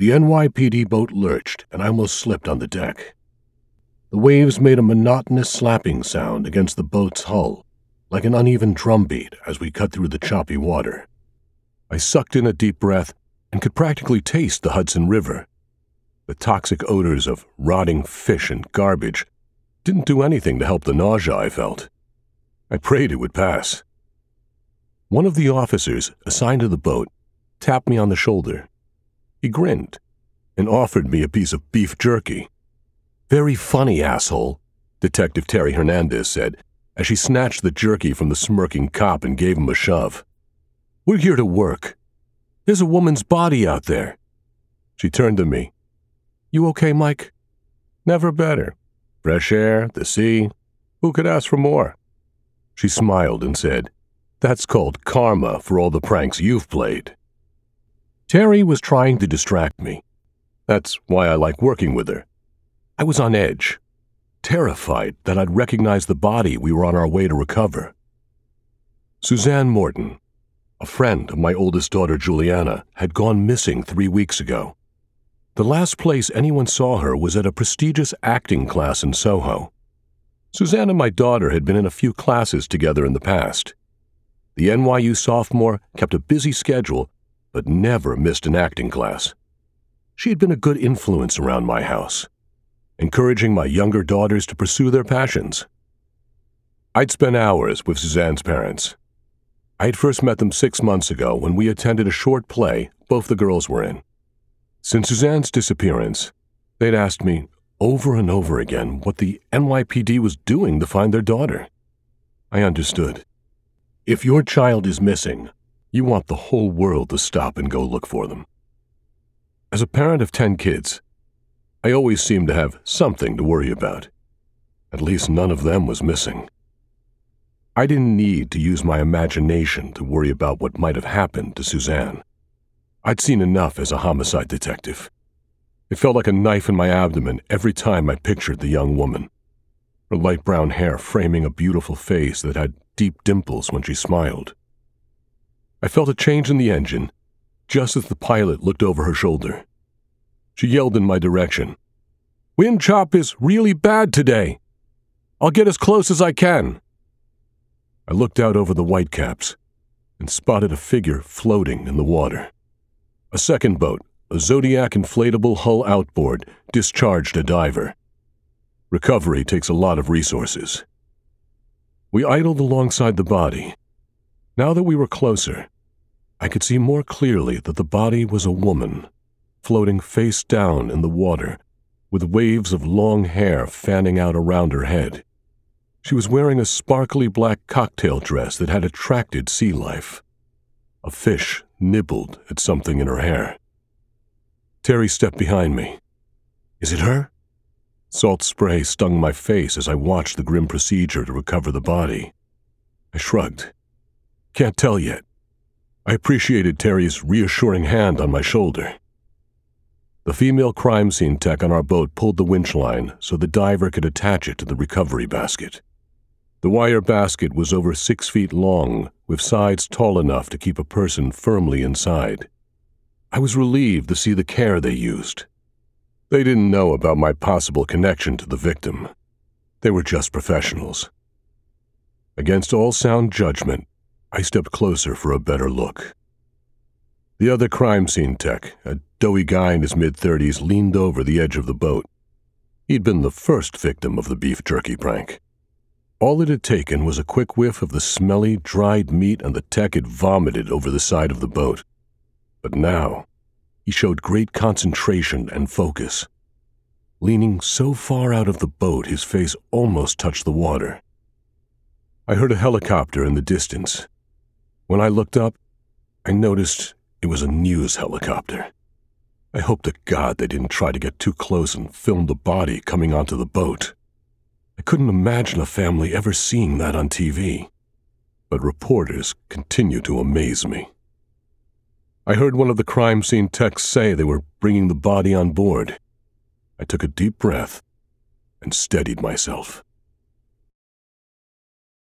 The NYPD boat lurched, and I almost slipped on the deck. The waves made a monotonous slapping sound against the boat's hull, like an uneven drumbeat as we cut through the choppy water. I sucked in a deep breath and could practically taste the Hudson River. The toxic odors of rotting fish and garbage didn't do anything to help the nausea I felt. I prayed it would pass. One of the officers assigned to the boat tapped me on the shoulder. He grinned and offered me a piece of beef jerky. Very funny, asshole, Detective Terry Hernandez said as she snatched the jerky from the smirking cop and gave him a shove. We're here to work. There's a woman's body out there. She turned to me. You okay, Mike? Never better. Fresh air, the sea. Who could ask for more? She smiled and said, That's called karma for all the pranks you've played. Terry was trying to distract me. That's why I like working with her. I was on edge, terrified that I'd recognize the body we were on our way to recover. Suzanne Morton, a friend of my oldest daughter Juliana, had gone missing three weeks ago. The last place anyone saw her was at a prestigious acting class in Soho. Suzanne and my daughter had been in a few classes together in the past. The NYU sophomore kept a busy schedule but never missed an acting class. She had been a good influence around my house, encouraging my younger daughters to pursue their passions. I'd spent hours with Suzanne's parents. I had first met them six months ago when we attended a short play both the girls were in. Since Suzanne's disappearance, they'd asked me over and over again what the NYPD was doing to find their daughter. I understood. If your child is missing, you want the whole world to stop and go look for them. As a parent of 10 kids, I always seemed to have something to worry about. At least none of them was missing. I didn't need to use my imagination to worry about what might have happened to Suzanne. I'd seen enough as a homicide detective. It felt like a knife in my abdomen every time I pictured the young woman, her light brown hair framing a beautiful face that had deep dimples when she smiled. I felt a change in the engine just as the pilot looked over her shoulder. She yelled in my direction. Wind chop is really bad today. I'll get as close as I can. I looked out over the whitecaps and spotted a figure floating in the water. A second boat, a Zodiac inflatable hull outboard, discharged a diver. Recovery takes a lot of resources. We idled alongside the body now that we were closer, I could see more clearly that the body was a woman, floating face down in the water, with waves of long hair fanning out around her head. She was wearing a sparkly black cocktail dress that had attracted sea life. A fish nibbled at something in her hair. Terry stepped behind me. Is it her? Salt spray stung my face as I watched the grim procedure to recover the body. I shrugged. Can't tell yet. I appreciated Terry's reassuring hand on my shoulder. The female crime scene tech on our boat pulled the winch line so the diver could attach it to the recovery basket. The wire basket was over six feet long, with sides tall enough to keep a person firmly inside. I was relieved to see the care they used. They didn't know about my possible connection to the victim. They were just professionals. Against all sound judgment, I stepped closer for a better look. The other crime scene tech, a doughy guy in his mid 30s, leaned over the edge of the boat. He'd been the first victim of the beef jerky prank. All it had taken was a quick whiff of the smelly, dried meat, and the tech had vomited over the side of the boat. But now, he showed great concentration and focus. Leaning so far out of the boat, his face almost touched the water. I heard a helicopter in the distance, when I looked up, I noticed it was a news helicopter. I hope to God they didn't try to get too close and film the body coming onto the boat. I couldn't imagine a family ever seeing that on TV. But reporters continue to amaze me. I heard one of the crime scene techs say they were bringing the body on board. I took a deep breath and steadied myself.